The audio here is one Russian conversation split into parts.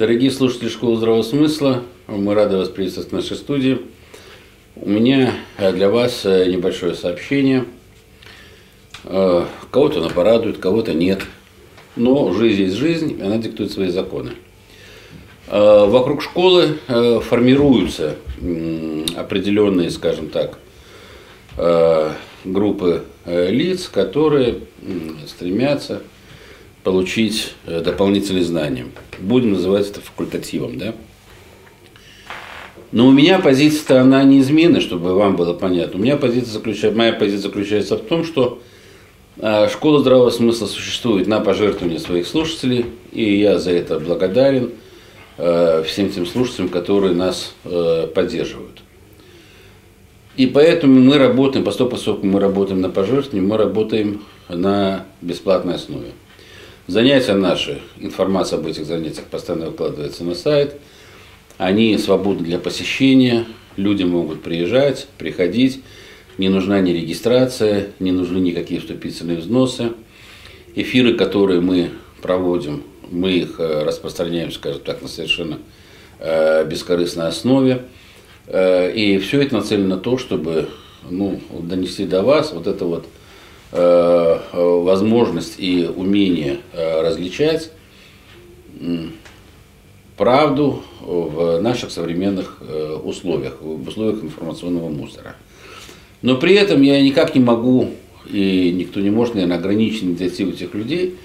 Дорогие слушатели школы здравого смысла, мы рады вас приветствовать в нашей студии. У меня для вас небольшое сообщение. Кого-то она порадует, кого-то нет. Но жизнь есть жизнь, она диктует свои законы. Вокруг школы формируются определенные, скажем так, группы лиц, которые стремятся получить э, дополнительные знания. Будем называть это факультативом, да? Но у меня позиция она неизменна, чтобы вам было понятно. У меня позиция заключается, моя позиция заключается в том, что э, школа здравого смысла существует на пожертвование своих слушателей, и я за это благодарен э, всем тем слушателям, которые нас поддерживают. И поэтому мы работаем, поскольку мы работаем на пожертвование, мы работаем на бесплатной основе. Занятия наши, информация об этих занятиях постоянно выкладывается на сайт. Они свободны для посещения, люди могут приезжать, приходить. Не нужна ни регистрация, не нужны никакие вступительные взносы. Эфиры, которые мы проводим, мы их э, распространяем, скажем так, на совершенно э, бескорыстной основе. Э, и все это нацелено на то, чтобы ну, донести до вас вот это вот возможность и умение э, различать правду в наших современных э, условиях, в условиях информационного мусора. Но при этом я никак не могу, и никто не может, наверное, ограничить инициативу тех людей,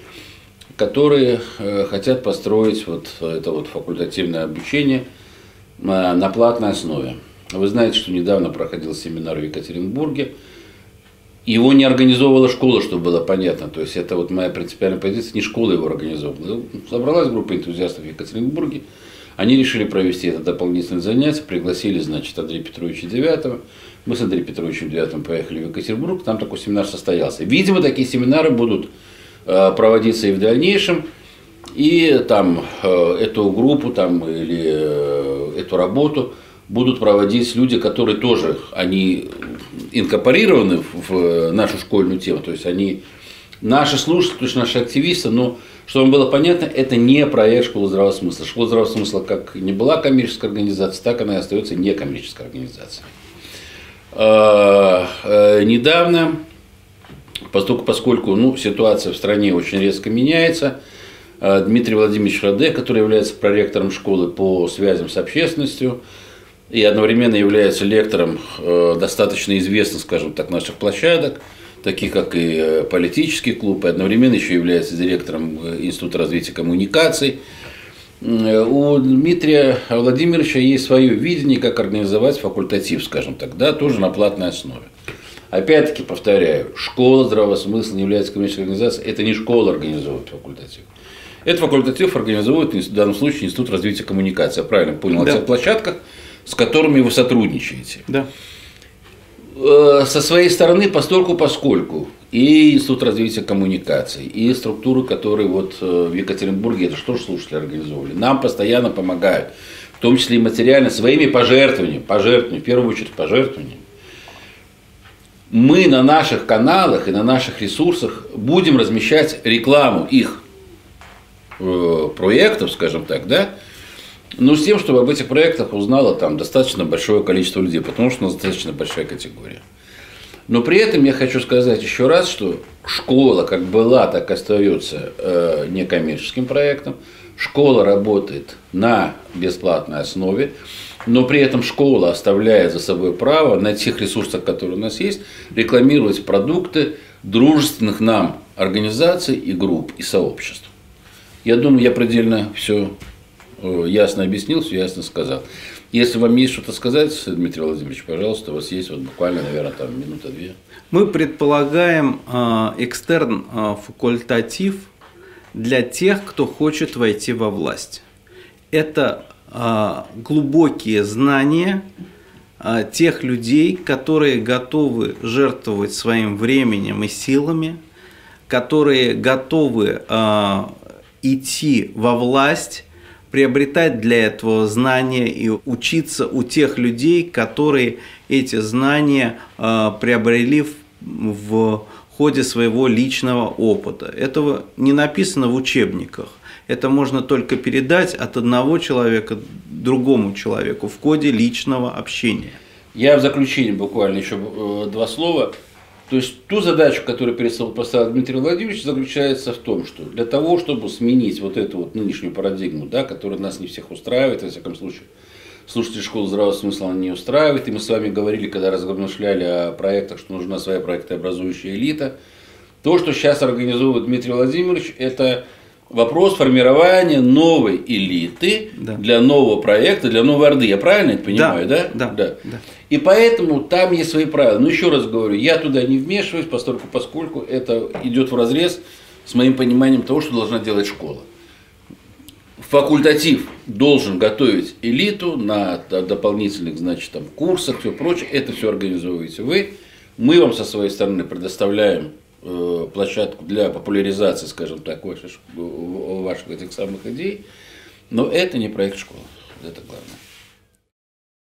которые хотят построить вот это вот факультативное обучение на платной основе. Вы знаете, что недавно проходил семинар в Екатеринбурге, его не организовывала школа, чтобы было понятно. То есть это вот моя принципиальная позиция, не школа его организовывала. Собралась группа энтузиастов в Екатеринбурге, они решили провести это дополнительное занятие, пригласили, значит, Андрея Петровича Девятого. Мы с Андреем Петровичем Девятым поехали в Екатеринбург, там такой семинар состоялся. Видимо, такие семинары будут э, проводиться и в дальнейшем. И там э, эту группу там, или э, эту работу будут проводить люди, которые тоже, они инкорпорированы в нашу школьную тему, то есть они наши слушатели, то есть наши активисты, но чтобы было понятно, это не проект школы здравого смысла. Школа здравого смысла как не была коммерческой организацией, так она и остается некоммерческой организацией. А, э, недавно, поскольку, поскольку ну, ситуация в стране очень резко меняется, э, Дмитрий Владимирович Раде, который является проректором школы по связям с общественностью, и одновременно является лектором э, достаточно известных, скажем так, наших площадок, таких как и э, политический клуб, и одновременно еще является директором э, Института развития коммуникаций. У Дмитрия Владимировича есть свое видение, как организовать факультатив, скажем так, да, тоже на платной основе. Опять-таки повторяю, школа здравого смысла не является коммерческой организацией, это не школа организовывает факультатив. Это факультатив организовывает в данном случае Институт развития коммуникации. Я правильно понял, да. о тех площадках, с которыми вы сотрудничаете. Да. Э, со своей стороны, постольку поскольку и Институт развития коммуникаций, и структуры, которые вот э, в Екатеринбурге, это что же слушатели организовывали, нам постоянно помогают, в том числе и материально, своими пожертвованиями, пожертвованиями, в первую очередь пожертвованиями. Мы на наших каналах и на наших ресурсах будем размещать рекламу их э, проектов, скажем так, да, ну, с тем, чтобы об этих проектах узнало там достаточно большое количество людей, потому что у нас достаточно большая категория. Но при этом я хочу сказать еще раз, что школа как была, так и остается э, некоммерческим проектом. Школа работает на бесплатной основе, но при этом школа оставляет за собой право на тех ресурсах, которые у нас есть, рекламировать продукты дружественных нам организаций и групп и сообществ. Я думаю, я предельно все ясно объяснил, все ясно сказал. Если вам есть что-то сказать, Дмитрий Владимирович, пожалуйста, у вас есть вот буквально, наверное, там минута-две. Мы предполагаем э, экстерн э, факультатив для тех, кто хочет войти во власть. Это глубокие знания тех людей, которые готовы жертвовать своим временем и силами, которые готовы идти во власть приобретать для этого знания и учиться у тех людей, которые эти знания э, приобрели в, в ходе своего личного опыта. Этого не написано в учебниках. Это можно только передать от одного человека другому человеку в коде личного общения. Я в заключение буквально еще э, два слова. То есть ту задачу, которую перед собой поставил Дмитрий Владимирович, заключается в том, что для того, чтобы сменить вот эту вот нынешнюю парадигму, да, которая нас не всех устраивает, во всяком случае, слушатели школы здравого смысла не устраивает. И мы с вами говорили, когда размышляли о проектах, что нужна своя проектообразующая элита. То, что сейчас организовывает Дмитрий Владимирович, это вопрос формирования новой элиты да. для нового проекта, для новой Орды. Я правильно это понимаю, да? Да, да. да. И поэтому там есть свои правила. Но еще раз говорю, я туда не вмешиваюсь, поскольку, поскольку это идет в разрез с моим пониманием того, что должна делать школа. Факультатив должен готовить элиту на дополнительных, значит, там, курсах, все прочее. Это все организовываете вы. Мы вам со своей стороны предоставляем площадку для популяризации, скажем так, ваших, ваших этих самых идей. Но это не проект школы. Это главное.